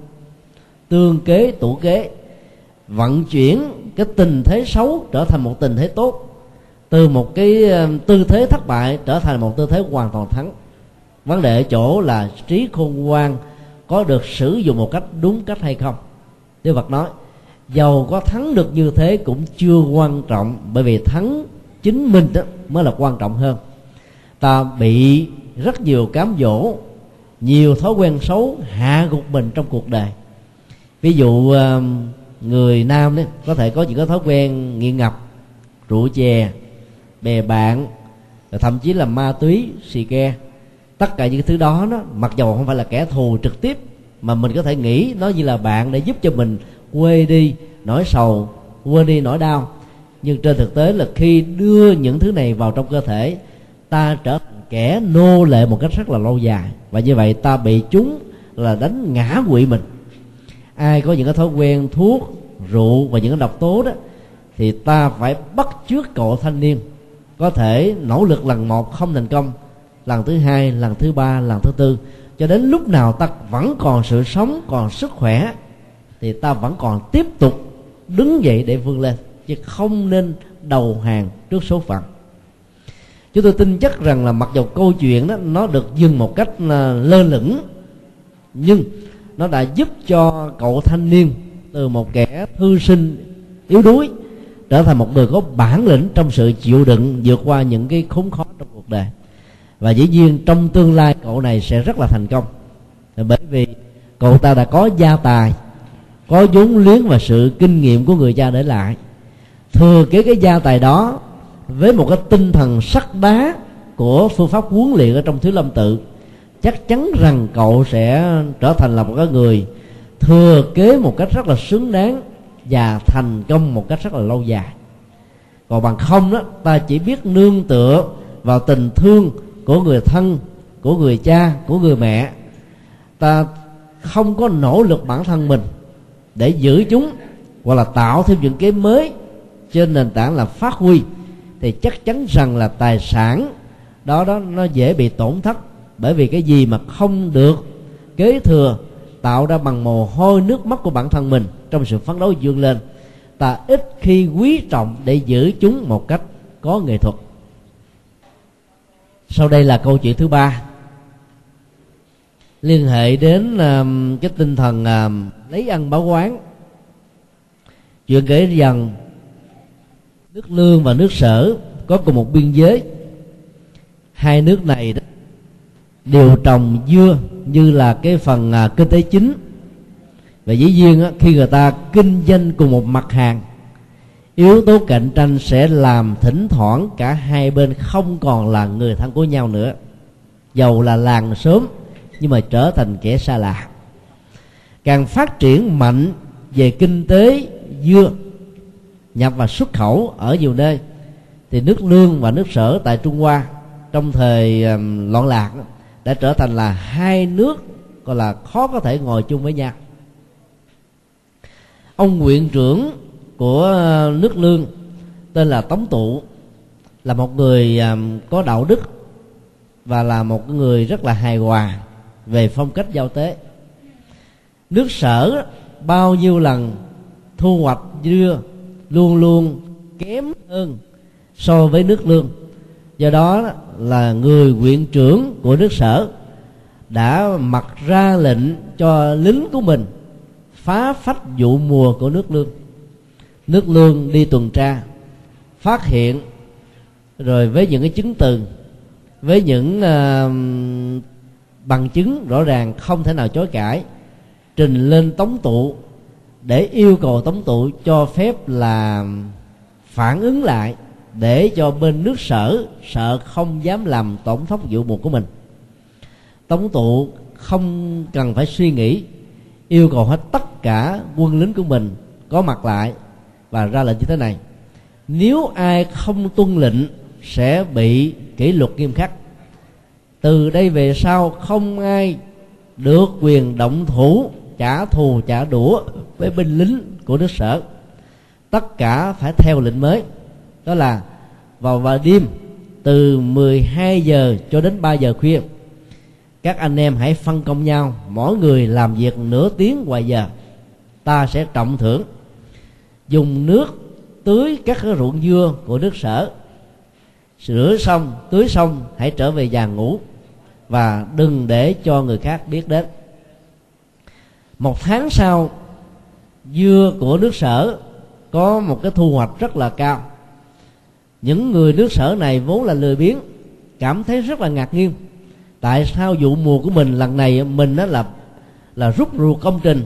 Tương kế, tủ kế, vận chuyển cái tình thế xấu trở thành một tình thế tốt. Từ một cái tư thế thất bại trở thành một tư thế hoàn toàn thắng. Vấn đề ở chỗ là trí khôn ngoan có được sử dụng một cách đúng cách hay không? Đức Phật nói Dầu có thắng được như thế cũng chưa quan trọng, Bởi vì thắng chính mình đó mới là quan trọng hơn. Ta bị rất nhiều cám dỗ, Nhiều thói quen xấu hạ gục mình trong cuộc đời. Ví dụ ờ, người nam đấy có thể có những cái thói quen nghiện ngập, rượu chè, bè bạn, thậm chí là ma túy, xì ke tất cả những thứ đó nó, mặc dầu không phải là kẻ thù trực tiếp, mà mình có thể nghĩ nó như là bạn để giúp cho mình quê đi, nỗi sầu, quên đi nỗi đau. Nhưng trên thực tế là khi đưa những thứ này vào trong cơ thể, ta trở thành kẻ nô lệ một cách rất là lâu dài. Và như vậy ta bị chúng là đánh ngã quỵ mình. Ai có những cái thói quen thuốc, rượu và những cái độc tố đó, thì ta phải bắt trước cậu thanh niên. Có thể nỗ lực lần một không thành công lần thứ hai, lần thứ ba, lần thứ tư. Cho đến lúc nào ta vẫn còn sự sống, còn sức khỏe, thì ta vẫn còn tiếp tục đứng dậy để vươn lên, chứ không nên đầu hàng trước số phận. Chúng tôi tin chắc rằng là mặc dù câu chuyện đó nó được dừng một cách à, lơ lửng, nhưng nó đã giúp cho cậu thanh niên từ một kẻ thư sinh yếu đuối trở thành một người có bản lĩnh trong sự chịu đựng vượt qua những cái khốn khó trong cuộc đời và dĩ nhiên trong tương lai cậu này sẽ rất là thành công. Bởi vì cậu ta đã có gia tài, có vốn liếng và sự kinh nghiệm của người cha để lại. Thừa kế cái gia tài đó với một cái tinh thần sắt đá của phương pháp huấn luyện ở trong thiếu lâm tự, chắc chắn rằng cậu sẽ trở thành là một cái người thừa kế một cách rất là xứng đáng và thành công một cách rất là lâu dài. Còn bằng không đó, ta chỉ biết nương tựa vào tình thương của người thân, của người cha, của người mẹ, ta không có nỗ lực bản thân mình để giữ chúng hoặc là tạo thêm những cái mới trên nền tảng là phát huy, thì chắc chắn rằng là tài sản đó đó nó dễ bị tổn thất bởi vì cái gì mà không được kế thừa, tạo ra bằng mồ hôi nước mắt của bản thân mình trong sự phấn đấu vươn lên. Ta ít khi quý trọng để giữ chúng một cách có nghệ thuật sau đây là câu chuyện thứ ba. Liên hệ đến uh, cái tinh thần uh, lấy ăn báo quán. Chuyện kể rằng nước lương và nước sở có cùng một biên giới. Hai nước này đó đều trồng dưa như là cái phần uh, kinh tế chính. Và dĩ nhiên uh, khi người ta kinh doanh cùng một mặt hàng yếu tố cạnh tranh sẽ làm thỉnh thoảng cả hai bên không còn là người thân của nhau nữa. Dầu là làng sớm, nhưng mà trở thành kẻ xa lạ. Càng phát triển mạnh về kinh tế, dưa, nhập và xuất khẩu ở nhiều nơi, thì nước lương và nước sở tại trung hoa trong thời loạn lạc đã trở thành là hai nước gọi là khó có thể ngồi chung với nhau. Ông nguyện trưởng của ờ, nước lương, tên là tống tụ, là một người ờ, có đạo đức và là một người rất là hài hòa về phong cách giao tế. Nước sở bao nhiêu lần thu hoạch dưa luôn luôn kém hơn so với nước lương. Do đó là người quyện trưởng của nước sở đã mặc ra lệnh cho lính của mình phá phách vụ mùa của nước lương nước lương đi tuần tra phát hiện rồi với những cái chứng từ với những uh, bằng chứng rõ ràng không thể nào chối cãi trình lên tống tụ để yêu cầu tống tụ cho phép là phản ứng lại để cho bên nước sở sợ không dám làm tổng thống vụ mục của mình. Tống tụ không cần phải suy nghĩ yêu cầu hết tất cả quân lính của mình có mặt lại và ra lệnh như thế này. Nếu ai không tuân lệnh, sẽ bị kỷ luật nghiêm khắc. Từ đây về sau, không ai được quyền động thủ, trả thù, trả đũa với binh lính của nước sở. Tất cả phải theo lệnh mới. Đó là vào vào đêm, từ 12 giờ cho đến 3 giờ khuya, các anh em hãy phân công nhau, mỗi người làm việc nửa tiếng ngoài giờ. Ta sẽ trọng thưởng dùng nước tưới các cái ruộng dưa của nước sở. Rửa xong, tưới xong, hãy trở về nhà ngủ và đừng để cho người khác biết đến. Một tháng sau, dưa của nước sở có một cái thu hoạch rất là cao. Những người nước sở này vốn là lười biếng, cảm thấy rất là ngạc nhiên. Tại sao vụ mùa của mình lần này mình đó là là rút ruột công trình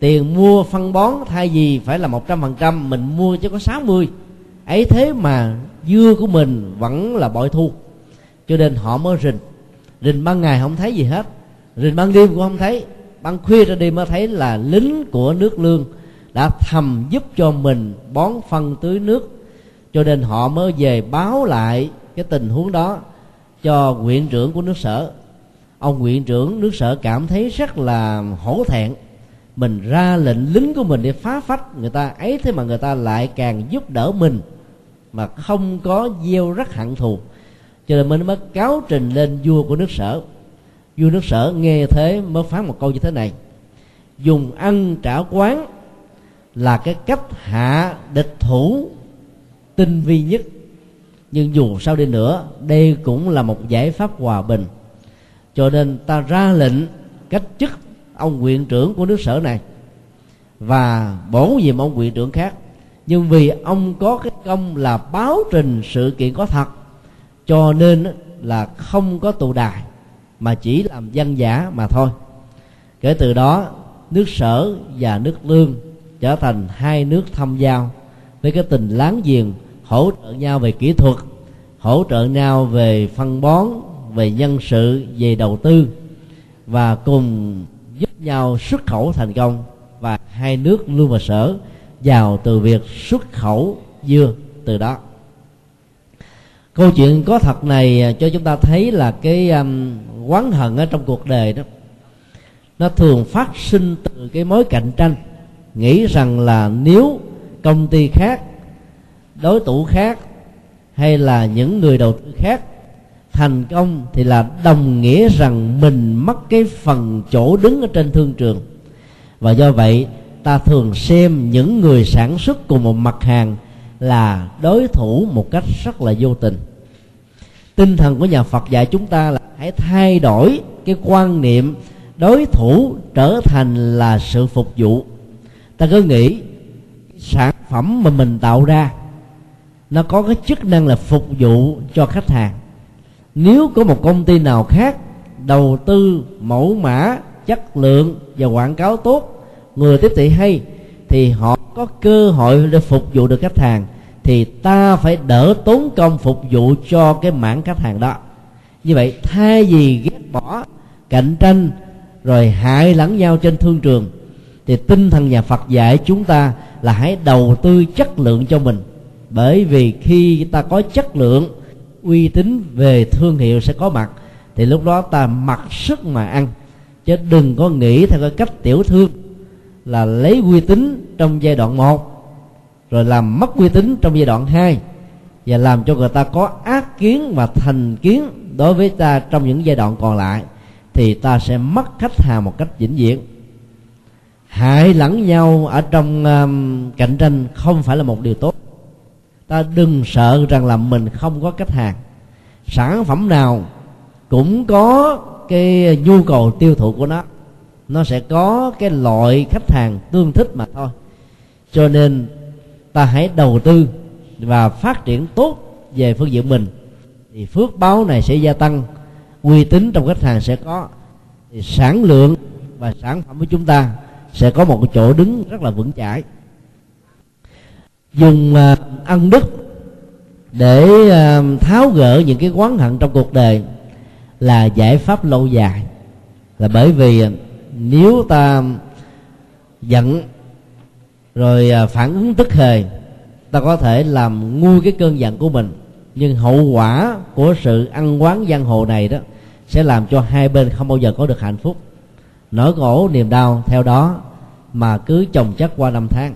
tiền mua phân bón thay vì phải là một trăm phần trăm, mình mua chỉ có 60 ấy thế mà dưa của mình vẫn là bội thu. Cho nên họ mới rình. Rình ban ngày không thấy gì hết. Rình ban đêm cũng không thấy. Ban khuya ra đi mới thấy là lính của nước lương đã thầm giúp cho mình bón phân tưới nước. Cho nên họ mới về báo lại cái tình huống đó cho huyện trưởng của nước sở. Ông huyện trưởng nước sở cảm thấy rất là hổ thẹn mình ra lệnh lính của mình để phá phách. Người ta ấy thế mà người ta lại càng giúp đỡ mình mà không có gieo rắc hận thù. Cho nên mình mới cáo trình lên vua của nước sở. Vua nước sở nghe thế mới phán một câu như thế này. Dùng ăn trả quán là cái cách hạ địch thủ tinh vi nhất. Nhưng dù sao đi nữa, đây cũng là một giải pháp hòa bình. Cho nên ta ra lệnh cách chức ông huyện trưởng của nước sở này. Và bổ nhiệm ông huyện trưởng khác. Nhưng vì ông có cái công là báo trình sự kiện có thật, cho nên là không có tù đài, mà chỉ làm dân giả mà thôi. Kể từ đó, nước sở và nước lương trở thành hai nước thâm giao với cái tình láng giềng hỗ trợ nhau về kỹ thuật, hỗ trợ nhau về phân bón, về nhân sự, về đầu tư và cùng giúp nhau xuất khẩu thành công và hai nước luôn và sở giàu từ việc xuất khẩu dưa từ đó. Câu chuyện có thật này à, cho chúng ta thấy là cái um, quán hận ở trong cuộc đời đó nó thường phát sinh từ cái mối cạnh tranh nghĩ rằng là nếu công ty khác đối thủ khác hay là những người đầu tư khác thành công thì là đồng nghĩa rằng mình mất cái phần chỗ đứng ở trên thương trường. Và do vậy, ta thường xem những người sản xuất cùng một mặt hàng là đối thủ một cách rất là vô tình. Tinh thần của nhà phật dạy chúng ta là hãy thay đổi cái quan niệm đối thủ trở thành là sự phục vụ. Ta cứ nghĩ, sản phẩm mà mình tạo ra, nó có cái chức năng là phục vụ cho khách hàng nếu có một công ty nào khác đầu tư mẫu mã, chất lượng và quảng cáo tốt, người tiếp thị hay, thì họ có cơ hội để phục vụ được khách hàng, thì ta phải đỡ tốn công phục vụ cho cái mảng khách hàng đó. Như vậy, thay vì ghét bỏ, cạnh tranh, rồi hại lẫn nhau trên thương trường, thì tinh thần nhà Phật dạy chúng ta là hãy đầu tư chất lượng cho mình. Bởi vì khi ta có chất lượng uy tín về thương hiệu sẽ có mặt thì lúc đó ta mặc sức mà ăn. Chứ đừng có nghĩ theo cái cách tiểu thương là lấy uy tín trong giai đoạn 1 rồi làm mất uy tín trong giai đoạn 2 và làm cho người ta có ác kiến và thành kiến đối với ta trong những giai đoạn còn lại thì ta sẽ mất khách hàng một cách vĩnh viễn. Hại lẫn nhau ở trong um, cạnh tranh không phải là một điều tốt ta đừng sợ rằng là mình không có khách hàng. Sản phẩm nào cũng có cái nhu cầu tiêu thụ của nó. Nó sẽ có cái loại khách hàng tương thích mà thôi. Cho nên ta hãy đầu tư và phát triển tốt về phương diện mình. Thì phước báo này sẽ gia tăng, uy tín trong khách hàng sẽ có. Thì sản lượng và sản phẩm của chúng ta sẽ có một chỗ đứng rất là vững chãi dùng à, ân đức để à, tháo gỡ những cái quán hận trong cuộc đời là giải pháp lâu dài. Là bởi vì à, nếu ta giận rồi phản ứng tức thời, ta có thể làm nguôi cái cơn giận của mình. Nhưng hậu quả của sự ăn quán giang hồ này đó sẽ làm cho hai bên không bao giờ có được hạnh phúc. Nỗi khổ niềm đau theo đó mà cứ chồng chất qua năm tháng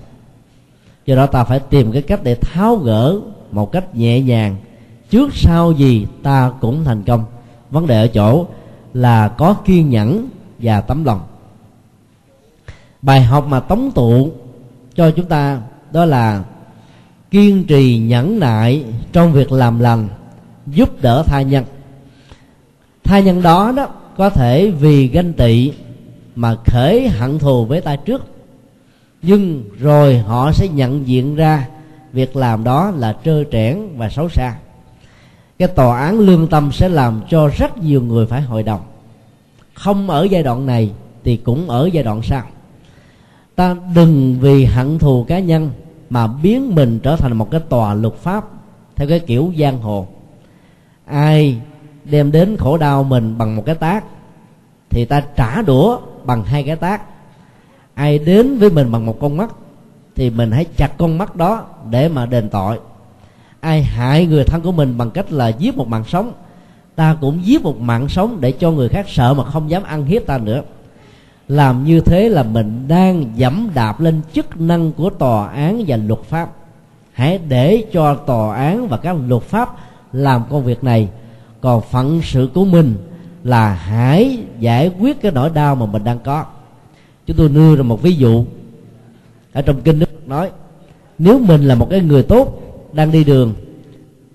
do đó ta phải tìm cái cách để tháo gỡ một cách nhẹ nhàng. Trước sau gì ta cũng thành công. Vấn đề ở chỗ là có kiên nhẫn và tấm lòng. Bài học mà tống tụ cho chúng ta đó là kiên trì nhẫn nại trong việc làm lành, giúp đỡ tha nhân. Tha nhân đó đó có thể vì ganh tị mà khởi hận thù với ta trước nhưng rồi họ sẽ nhận diện ra việc làm đó là trơ trẽn và xấu xa. Cái tòa án lương tâm sẽ làm cho rất nhiều người phải hội đồng. Không ở giai đoạn này thì cũng ở giai đoạn sau. Ta đừng vì hận thù cá nhân mà biến mình trở thành một cái tòa luật pháp theo cái kiểu giang hồ. Ai đem đến khổ đau mình bằng một cái tác thì ta trả đũa bằng hai cái tác ai đến với mình bằng một con mắt, thì mình hãy chặt con mắt đó để mà đền tội. Ai hại người thân của mình bằng cách là giết một mạng sống, ta cũng giết một mạng sống để cho người khác sợ mà không dám ăn hiếp ta nữa. Làm như thế là mình đang dẫm đạp lên chức năng của tòa án và luật pháp. Hãy để cho tòa án và các luật pháp làm công việc này. Còn phận sự của mình là hãy giải quyết cái nỗi đau mà mình đang có chúng tôi nêu ra một ví dụ. Ở trong kinh đức nói, nếu mình là một cái người tốt đang đi đường,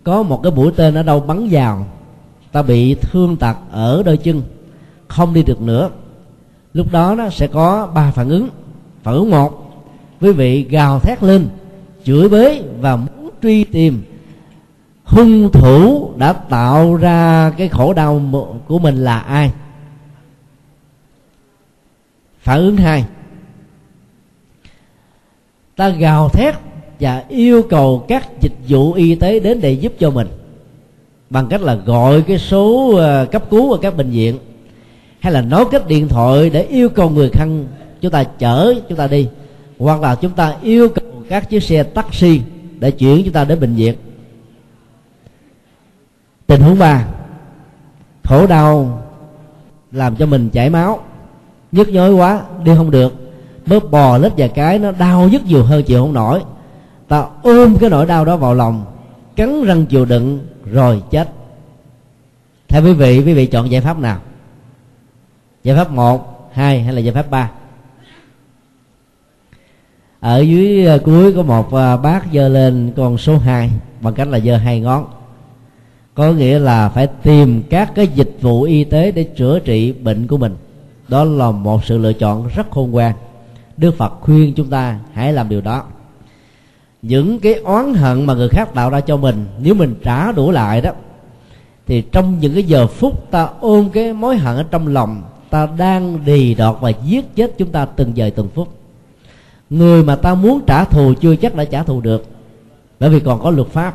có một cái mũi tên ở đâu bắn vào, ta bị thương tật ở đôi chân, không đi được nữa. Lúc đó nó sẽ có ba phản ứng. Phản ứng một, quý vị gào thét lên, chửi bới và muốn truy tìm. Hung thủ đã tạo ra cái khổ đau của mình là ai? Phản ứng hai. Ta gào thét và yêu cầu các dịch vụ y tế đến để giúp cho mình bằng cách là gọi cái số ờ, cấp cứu ở các bệnh viện hay là nói cách điện thoại để yêu cầu người thân chúng ta chở chúng ta đi, hoặc là chúng ta yêu cầu các chiếc xe taxi để chuyển chúng ta đến bệnh viện. Tình huống ba khổ đau làm cho mình chảy máu nhức nhối quá, đi không được. Bóp bò lết vài cái, nó đau nhức nhiều hơn, chịu không nổi. Ta ôm cái nỗi đau đó vào lòng, cắn răng chịu đựng, rồi chết. Theo quý vị quý vị chọn giải pháp nào? Giải pháp một, hai hay là giải pháp ba? Ở dưới ờ, cuối có một ờ, bác giơ lên con số 2 bằng cách là giơ hai ngón. Có nghĩa là phải tìm các cái dịch vụ y tế để chữa trị bệnh của mình đó là một sự lựa chọn rất khôn ngoan. Đức phật khuyên chúng ta hãy làm điều đó. Những cái oán hận mà người khác tạo ra cho mình, nếu mình trả đủ lại đó, thì trong những cái giờ phút ta ôm cái mối hận ở trong lòng, ta đang đì đọt và giết chết chúng ta từng giờ từng phút. Người mà ta muốn trả thù chưa chắc đã trả thù được, bởi vì còn có luật pháp.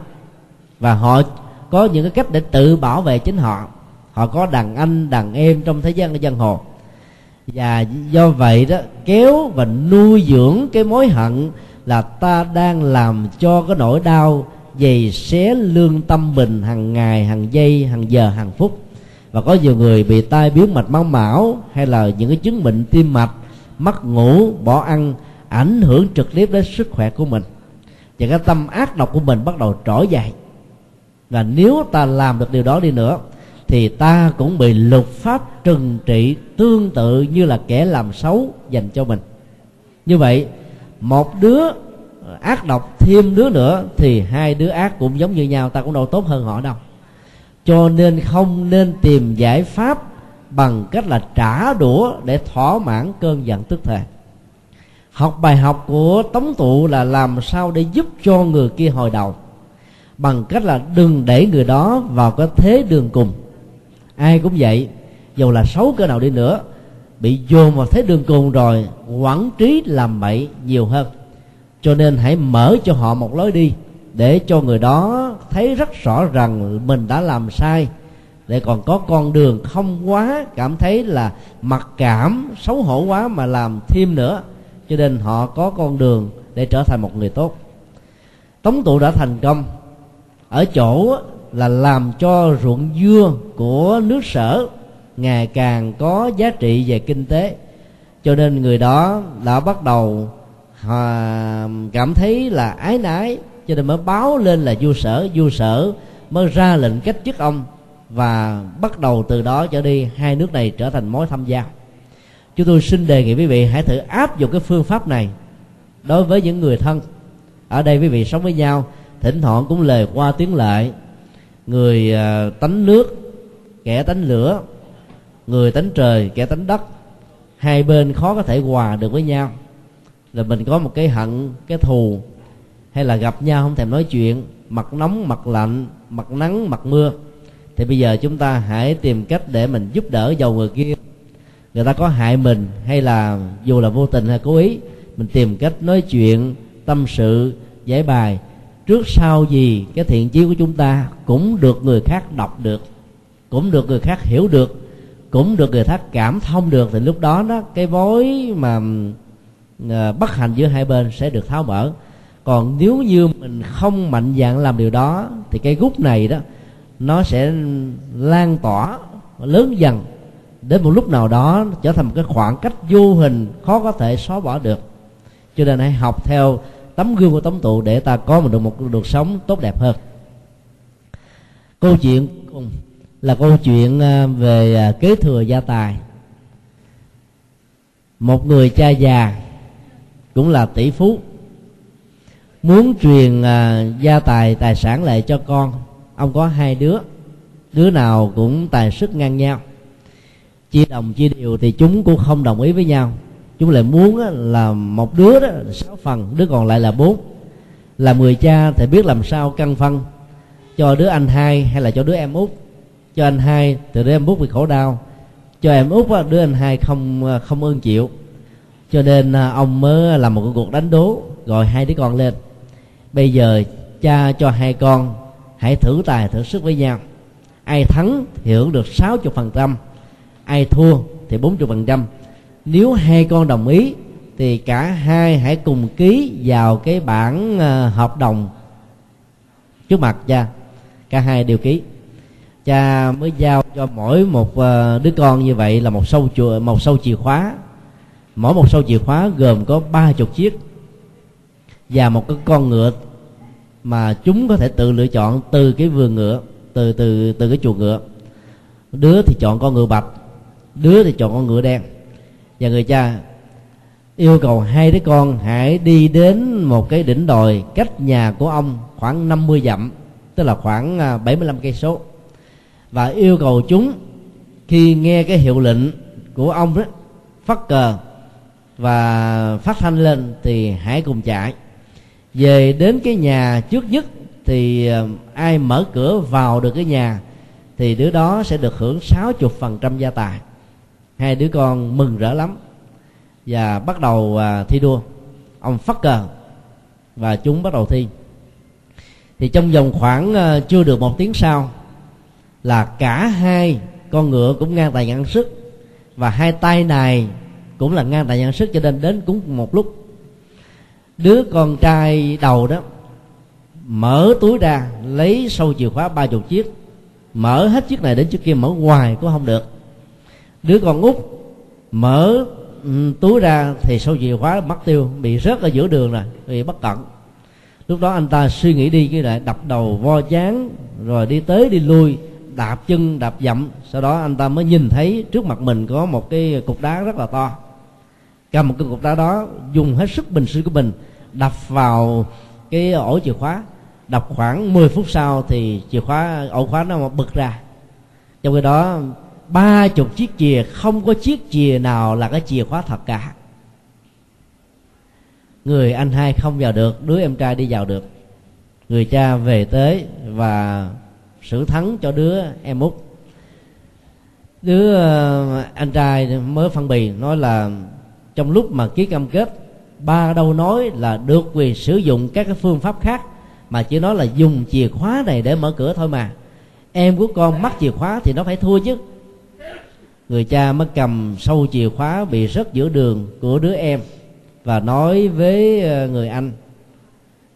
Và họ có những cái cách để tự bảo vệ chính họ. Họ có đàn anh, đàn em trong thế gian dân hồ và do vậy đó, kéo và nuôi dưỡng cái mối hận là ta đang làm cho cái nỗi đau dày xé lương tâm mình hàng ngày, hàng giây, hàng giờ, hàng phút. Và có nhiều người bị tai biến mạch máu mão hay là những cái chứng bệnh tim mạch, mất ngủ, bỏ ăn, ảnh hưởng trực tiếp đến sức khỏe của mình. Và cái tâm ác độc của mình bắt đầu trỗi dậy. Và nếu ta làm được điều đó đi nữa thì ta cũng bị luật pháp trừng trị tương tự như là kẻ làm xấu dành cho mình. Như vậy, một đứa ác độc, thêm đứa nữa thì hai đứa ác cũng giống như nhau, ta cũng đâu tốt hơn họ đâu. Cho nên không nên tìm giải pháp bằng cách là trả đũa để thỏa mãn cơn giận tức thời. Học bài học của tống tụ là làm sao để giúp cho người kia hồi đầu, bằng cách là đừng để người đó vào cái thế đường cùng ai cũng vậy, dù là xấu cỡ nào đi nữa, bị dồn vào thế đường cùng rồi, quản trí làm bậy nhiều hơn. Cho nên hãy mở cho họ một lối đi, để cho người đó thấy rất rõ rằng mình đã làm sai. Để còn có con đường không quá cảm thấy là mặc cảm, xấu hổ quá mà làm thêm nữa. Cho nên họ có con đường để trở thành một người tốt. Tống tụ đã thành công. Ở chỗ là làm cho ruộng dưa của nước sở ngày càng có giá trị về kinh tế. Cho nên người đó đã bắt đầu à, cảm thấy là ái nái cho nên mới báo lên là vua sở vua sở mới ra lệnh cách chức ông và bắt đầu từ đó trở đi hai nước này trở thành mối thăm giao chúng tôi xin đề nghị quý vị hãy thử áp dụng cái phương pháp này đối với những người thân. Ở đây quý vị sống với nhau thỉnh thoảng cũng lời qua tiếng lại người à, tánh nước, kẻ tánh lửa. Người tánh trời, kẻ tánh đất. Hai bên khó có thể hòa được với nhau. Là mình có một cái hận, cái thù, hay là gặp nhau không thèm nói chuyện. Mặt nóng, mặt lạnh, mặt nắng, mặt mưa. Thì bây giờ chúng ta hãy tìm cách để mình giúp đỡ dầu người kia. Người ta có hại mình hay là dù là vô tình hay cố ý, mình tìm cách nói chuyện, tâm sự, giải bài trước sau gì cái thiện chí của chúng ta cũng được người khác đọc được, cũng được người khác hiểu được, cũng được người khác cảm thông được, thì lúc đó đó, cái mối mà à, bất hạnh giữa hai bên sẽ được tháo mở. Còn nếu như mình không mạnh dạn làm điều đó, thì cái gút này đó, nó sẽ lan tỏa lớn dần, đến một lúc nào đó trở thành một cái khoảng cách vô hình khó có thể xóa bỏ được. Cho nên hãy học theo tấm gương của tống tụ để ta có một được một cuộc sống tốt đẹp hơn. Câu chuyện, là câu chuyện à, về à, kế thừa gia tài. Một người cha già, cũng là tỷ phú, muốn truyền à, gia tài tài sản lại cho con. Ông có hai đứa đứa nào cũng tài sức ngang nhau. Chia đồng chia đều thì chúng cũng không đồng ý với nhau chúng lại muốn là một đứa đó sáu phần, đứa còn lại là bốn. Là người cha, thì biết làm sao căn phân cho đứa anh hai hay là cho đứa em út. Cho anh hai từ đứa em út bị khổ đau. Cho em út đứa anh hai không à, không ơn chịu. Cho nên à, ông mới làm một cuộc đánh đố, gọi hai đứa con lên. Bây giờ cha cho hai con, hãy thử tài, thử sức với nhau. Ai thắng thì hưởng được 60 phần trăm, ai thua thì 40 phần trăm nếu hai con đồng ý, thì cả hai hãy cùng ký vào cái bản ờ, hợp đồng. Trước mặt, cha, cả hai đều ký. Cha mới giao cho mỗi một ờ, đứa con như vậy là một sâu chùa, một sâu chìa khóa. Mỗi một sâu chìa khóa gồm có ba chục chiếc và một cái con ngựa mà chúng có thể tự lựa chọn từ cái vườn ngựa, từ từ từ cái chuồng ngựa. Đứa thì chọn con ngựa bạch, đứa thì chọn con ngựa đen và người cha, yêu cầu hai đứa con hãy đi đến một cái đỉnh đồi cách nhà của ông khoảng 50 dặm, tức là khoảng à, 75 cây số. Và yêu cầu chúng, khi nghe cái hiệu lệnh của ông đó phát cờ và phát thanh lên thì hãy cùng chạy. Về đến cái nhà trước nhất thì à, ai mở cửa vào được cái nhà thì đứa đó sẽ được hưởng 60% gia tài hai đứa con mừng rỡ lắm. Và bắt đầu à, thi đua. Ông phát cờ và chúng bắt đầu thi. Thì trong vòng khoảng à, chưa được một tiếng sau là cả hai con ngựa cũng ngang tài nhận sức. Và hai tay này cũng là ngang tài nhận sức cho nên đến cũng một lúc, đứa con trai đầu đó mở túi ra lấy sâu chìa khóa ba chục chiếc, mở hết chiếc này đến chiếc kia, mở hoài cũng không được đứa con út mở ừ, túi ra thì sâu chìa khóa mất tiêu, bị rớt ở giữa đường rồi, bị bất cẩn lúc đó anh ta suy nghĩ đi, cái lại đập đầu vo chán, rồi đi tới đi lui, đạp chân, đạp dậm. Sau đó anh ta mới nhìn thấy trước mặt mình có một cái cục đá rất là to. Cầm một cái cục đá đó dùng hết sức bình sinh của mình, đập vào cái ổ chìa khóa. Đập khoảng 10 phút sau thì chìa khóa, ổ khóa nó bật ra. Trong khi đó ba chục chiếc chìa, không có chiếc chìa nào là cái chìa khóa thật cả. Người anh hai không vào được, đứa em trai đi vào được. Người cha về tới và xử thắng cho đứa em út. Đứa ờ, anh trai mới phân bì nói là trong lúc mà ký cam kết, ba đâu nói là được quyền sử dụng các cái phương pháp khác, mà chỉ nói là dùng chìa khóa này để mở cửa thôi mà. Em của con mắc chìa khóa thì nó phải thua chứ người cha mới cầm sâu chìa khóa bị rớt giữa đường của đứa em và nói với ờ, người anh,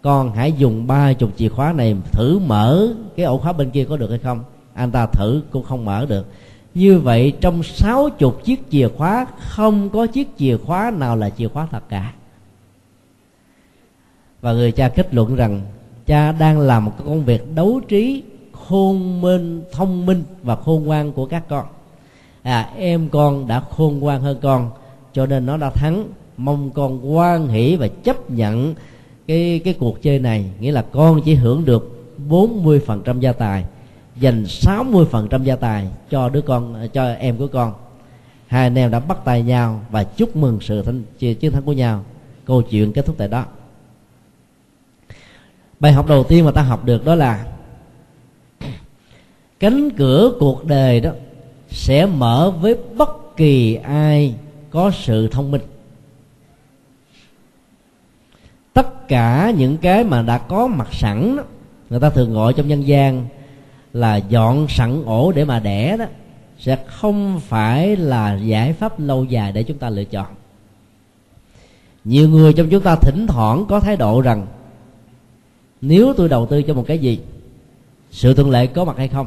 con hãy dùng ba chục chìa khóa này thử mở cái ổ khóa bên kia có được hay không? Anh ta thử cũng không mở được. Như vậy trong sáu chục chiếc chìa khóa, không có chiếc chìa khóa nào là chìa khóa thật cả. Và người cha kết luận rằng cha đang làm một công việc đấu trí, khôn minh, thông minh và khôn ngoan của các con à em con đã khôn ngoan hơn con cho nên nó đã thắng. Mong con quan hỷ và chấp nhận cái cái cuộc chơi này. Nghĩa là con chỉ hưởng được 40% gia tài dành 60% gia tài cho đứa con cho em của con. Hai anh em đã bắt tay nhau và chúc mừng sự thanh, chiến thắng của nhau. Câu chuyện kết thúc tại đó. Bài học đầu tiên mà ta học được đó là *coughs* cánh cửa cuộc đời đó sẽ mở với bất kỳ ai có sự thông minh. Tất cả những cái mà đã có mặt sẵn đó, người ta thường gọi trong nhân gian là dọn sẵn ổ để mà đẻ đó sẽ không phải là giải pháp lâu dài để chúng ta lựa chọn. Nhiều người trong chúng ta thỉnh thoảng có thái độ rằng nếu tôi đầu tư cho một cái gì sự thuận lợi có mặt hay không?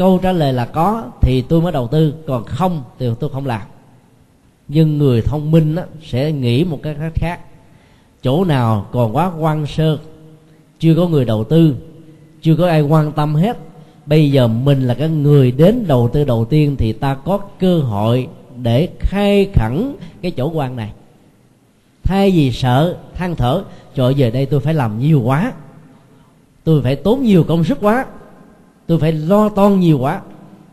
Câu trả lời là có thì tôi mới đầu tư còn không thì tôi không làm. Nhưng người thông minh á, sẽ nghĩ một cái khác khác. Chỗ nào còn quá quan sơ chưa có người đầu tư chưa có ai quan tâm hết. Bây giờ mình là cái người đến đầu tư đầu tiên thì ta có cơ hội để khai khẩn cái chỗ quan này. Thay vì sợ than thở trời về đây tôi phải làm nhiều quá tôi phải tốn nhiều công sức quá tôi phải lo toan nhiều quá.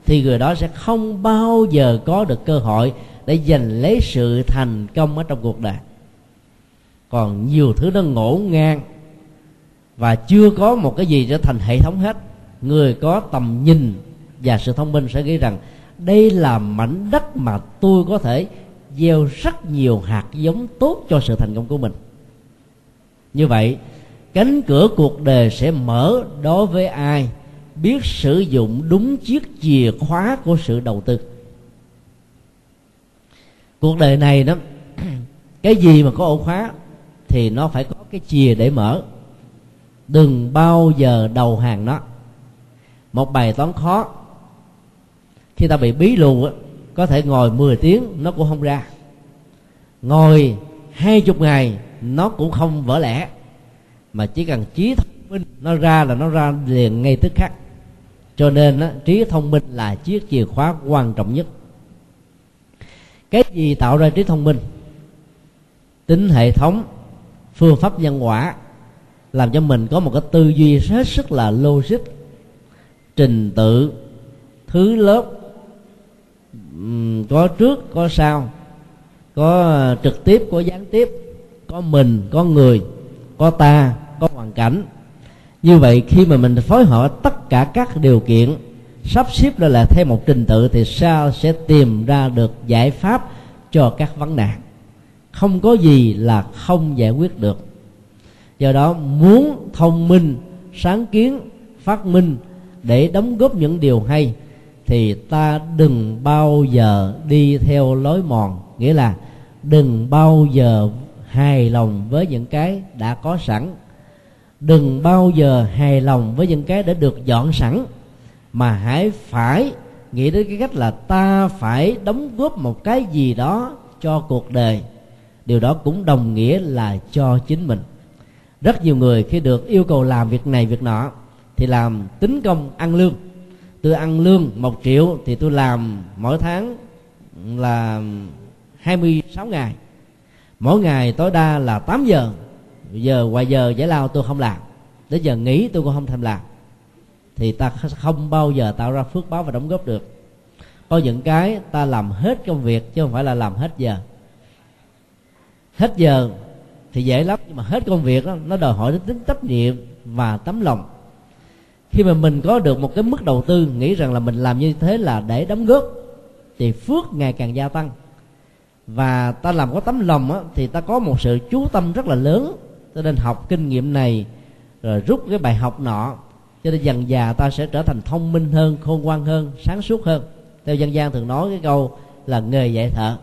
Thì người đó sẽ không bao giờ có được cơ hội để giành lấy sự thành công ở trong cuộc đời. Còn nhiều thứ nó ngổ ngang và chưa có một cái gì trở thành hệ thống hết. Người có tầm nhìn và sự thông minh sẽ nghĩ rằng đây là mảnh đất mà tôi có thể gieo rất nhiều hạt giống tốt cho sự thành công của mình. Như vậy, cánh cửa cuộc đời sẽ mở đối với ai biết sử dụng đúng chiếc chìa khóa của sự đầu tư. Cuộc đời này đó, *clears throat* cái gì mà có ổ khóa thì nó phải có cái chìa để mở. Đừng bao giờ đầu hàng nó. Một bài toán khó. Khi ta bị bí lù có thể ngồi 10 tiếng nó cũng không ra. Ngồi hai chục ngày nó cũng không vỡ lẽ. Mà chỉ cần trí thông minh nó ra là nó ra liền ngay tức khắc cho nên á, trí thông minh là chiếc chìa khóa quan trọng nhất. Cái gì tạo ra trí thông minh? Tính hệ thống phương pháp nhân quả làm cho mình có một cái tư duy hết sức là logic trình tự thứ lớp có trước có sau có trực tiếp có gián tiếp có mình có người có ta có hoàn cảnh như vậy, khi mà mình phối hợp tất cả các điều kiện, sắp xếp lại là theo một trình tự thì sao sẽ tìm ra được giải pháp cho các vấn nạn. Không có gì là không giải quyết được. Do đó, muốn thông minh, sáng kiến, phát minh để đóng góp những điều hay thì ta đừng bao giờ đi theo lối mòn. Nghĩa là đừng bao giờ hài lòng với những cái đã có sẵn đừng bao giờ hài lòng với những cái đã được dọn sẵn. Mà hãy phải nghĩ đến cái cách là ta phải đóng góp một cái gì đó cho cuộc đời. Điều đó cũng đồng nghĩa là cho chính mình. Rất nhiều người khi được yêu cầu làm việc này, việc nọ, thì làm tính công ăn lương. Tôi ăn lương một triệu thì tôi làm mỗi tháng là 26 ngày. Mỗi ngày tối đa là 8 giờ giờ ngoài giờ giải lao tôi không làm. Đến giờ nghỉ tôi cũng không thèm làm. Thì ta không bao giờ tạo ra phước báo và đóng góp được. Có những cái ta làm hết công việc chứ không phải là làm hết giờ. Hết giờ thì dễ lắm nhưng mà hết công việc đó, nó đòi hỏi đến tính trách nhiệm và tấm lòng. Khi mà mình có được một cái mức đầu tư nghĩ rằng là mình làm như thế là để đóng góp thì phước ngày càng gia tăng. Và ta làm có tấm lòng á, thì ta có một sự chú tâm rất là lớn cho nên học kinh nghiệm này, rồi rút cái bài học nọ, cho nên dần già ta sẽ trở thành thông minh hơn, khôn ngoan hơn, sáng suốt hơn. Theo dân gian thường nói cái câu là nghề dạy thợ.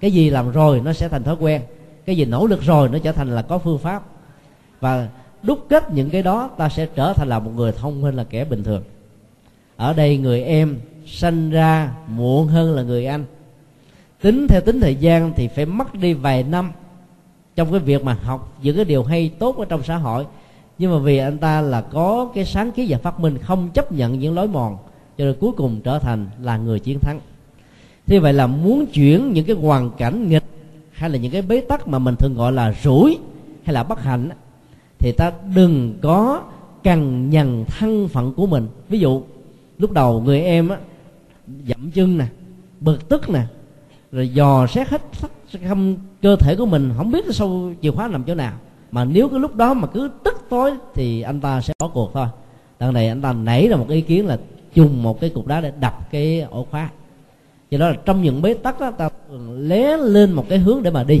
Cái gì làm rồi nó sẽ thành thói quen, cái gì nỗ lực rồi nó trở thành là có phương pháp. Và đúc kết những cái đó, ta sẽ trở thành là một người thông minh, là kẻ bình thường. Ở đây người em sanh ra muộn hơn là người anh. Tính theo tính thời gian thì phải mất đi vài năm trong cái việc mà học những cái điều hay tốt ở trong xã hội, nhưng mà vì anh ta là có cái sáng kiến và phát minh không chấp nhận những lối mòn, cho nên cuối cùng trở thành là người chiến thắng. Thì vậy là muốn chuyển những cái hoàn cảnh nghịch, hay là những cái bế tắc mà mình thường gọi là rủi, hay là bất hạnh thì ta đừng có cằn nhằn thân phận của mình. Ví dụ, lúc đầu người em á dậm chân nè, bực tức nè, rồi dò xét hết không, cơ thể của mình không biết sâu chìa khóa nằm chỗ nào. Mà nếu cái lúc đó mà cứ tức tối thì anh ta sẽ bỏ cuộc thôi. Đằng này anh ta nảy ra một ý kiến là dùng một cái cục đá để đập cái ổ khóa. Do đó là trong những bế tắc đó, ta lé lên một cái hướng để mà đi.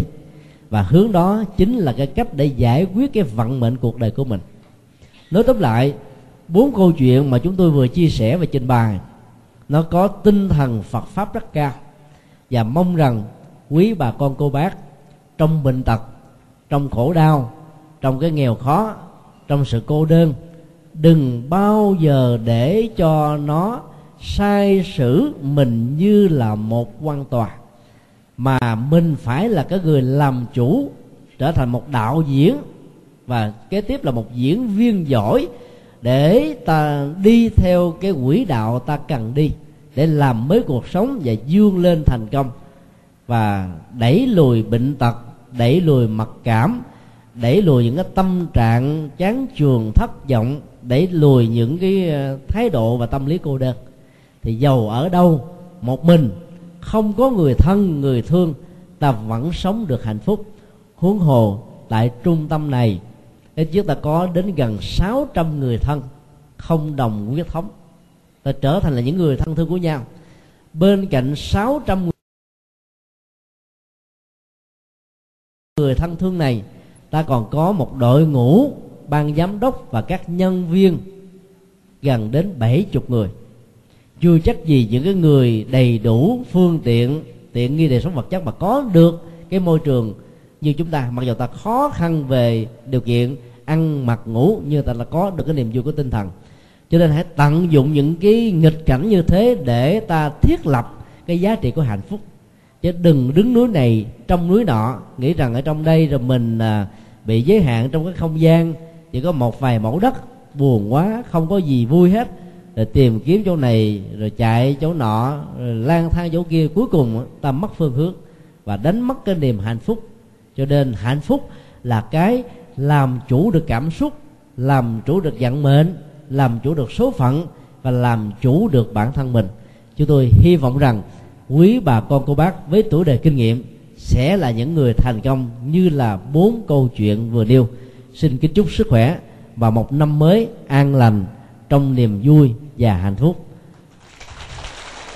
Và hướng đó chính là cái cách để giải quyết cái vận mệnh cuộc đời của mình. Nói tóm lại, bốn câu chuyện mà chúng tôi vừa chia sẻ và trình bày, nó có tinh thần Phật pháp rất cao. Và mong rằng quý bà con cô bác, trong bệnh tật, trong khổ đau, trong cái nghèo khó, trong sự cô đơn, đừng bao giờ để cho nó sai sử mình như là một quan tòa, mà mình phải là cái người làm chủ, trở thành một đạo diễn, và kế tiếp là một diễn viên giỏi để ta đi theo cái quỹ đạo ta cần đi, để làm mới cuộc sống và dương lên thành công và đẩy lùi bệnh tật, đẩy lùi mặc cảm, đẩy lùi những cái tâm trạng chán chường, thất vọng, đẩy lùi những cái ờ, thái độ và tâm lý cô đơn. Thì giàu ở đâu? Một mình. Không có người thân, người thương, ta vẫn sống được hạnh phúc. Huống hồ, tại trung tâm này, ít nhất ta có đến gần 600 người thân, không đồng huyết thống. Ta trở thành là những người thân thương của nhau. Bên cạnh 600 người người thân thương này, ta còn có một đội ngũ ban giám đốc và các nhân viên, gần đến 70 người. Chưa chắc gì những cái người đầy đủ phương tiện tiện nghi đời sống vật chất mà có được cái môi trường như chúng ta. Mặc dù ta khó khăn về điều kiện ăn, mặc, ngủ như ta là có được cái niềm vui của tinh thần. Cho nên hãy tận dụng những cái nghịch cảnh như thế để ta thiết lập cái giá trị của hạnh phúc chứ đừng đứng núi này trong núi nọ nghĩ rằng ở trong đây rồi mình à, bị giới hạn trong cái không gian. Chỉ có một vài mẫu đất buồn quá không có gì vui hết. Rồi tìm kiếm chỗ này rồi chạy chỗ nọ rồi lang thang chỗ kia. Cuối cùng ta mất phương hướng và đánh mất cái niềm hạnh phúc. Cho nên hạnh phúc là cái làm chủ được cảm xúc làm chủ được vận mệnh làm chủ được số phận và làm chủ được bản thân mình. Chúng tôi hy vọng rằng quý bà con cô bác với tuổi đời kinh nghiệm sẽ là những người thành công như là bốn câu chuyện vừa nêu. Xin kính chúc sức khỏe và một năm mới an lành trong niềm vui và hạnh phúc.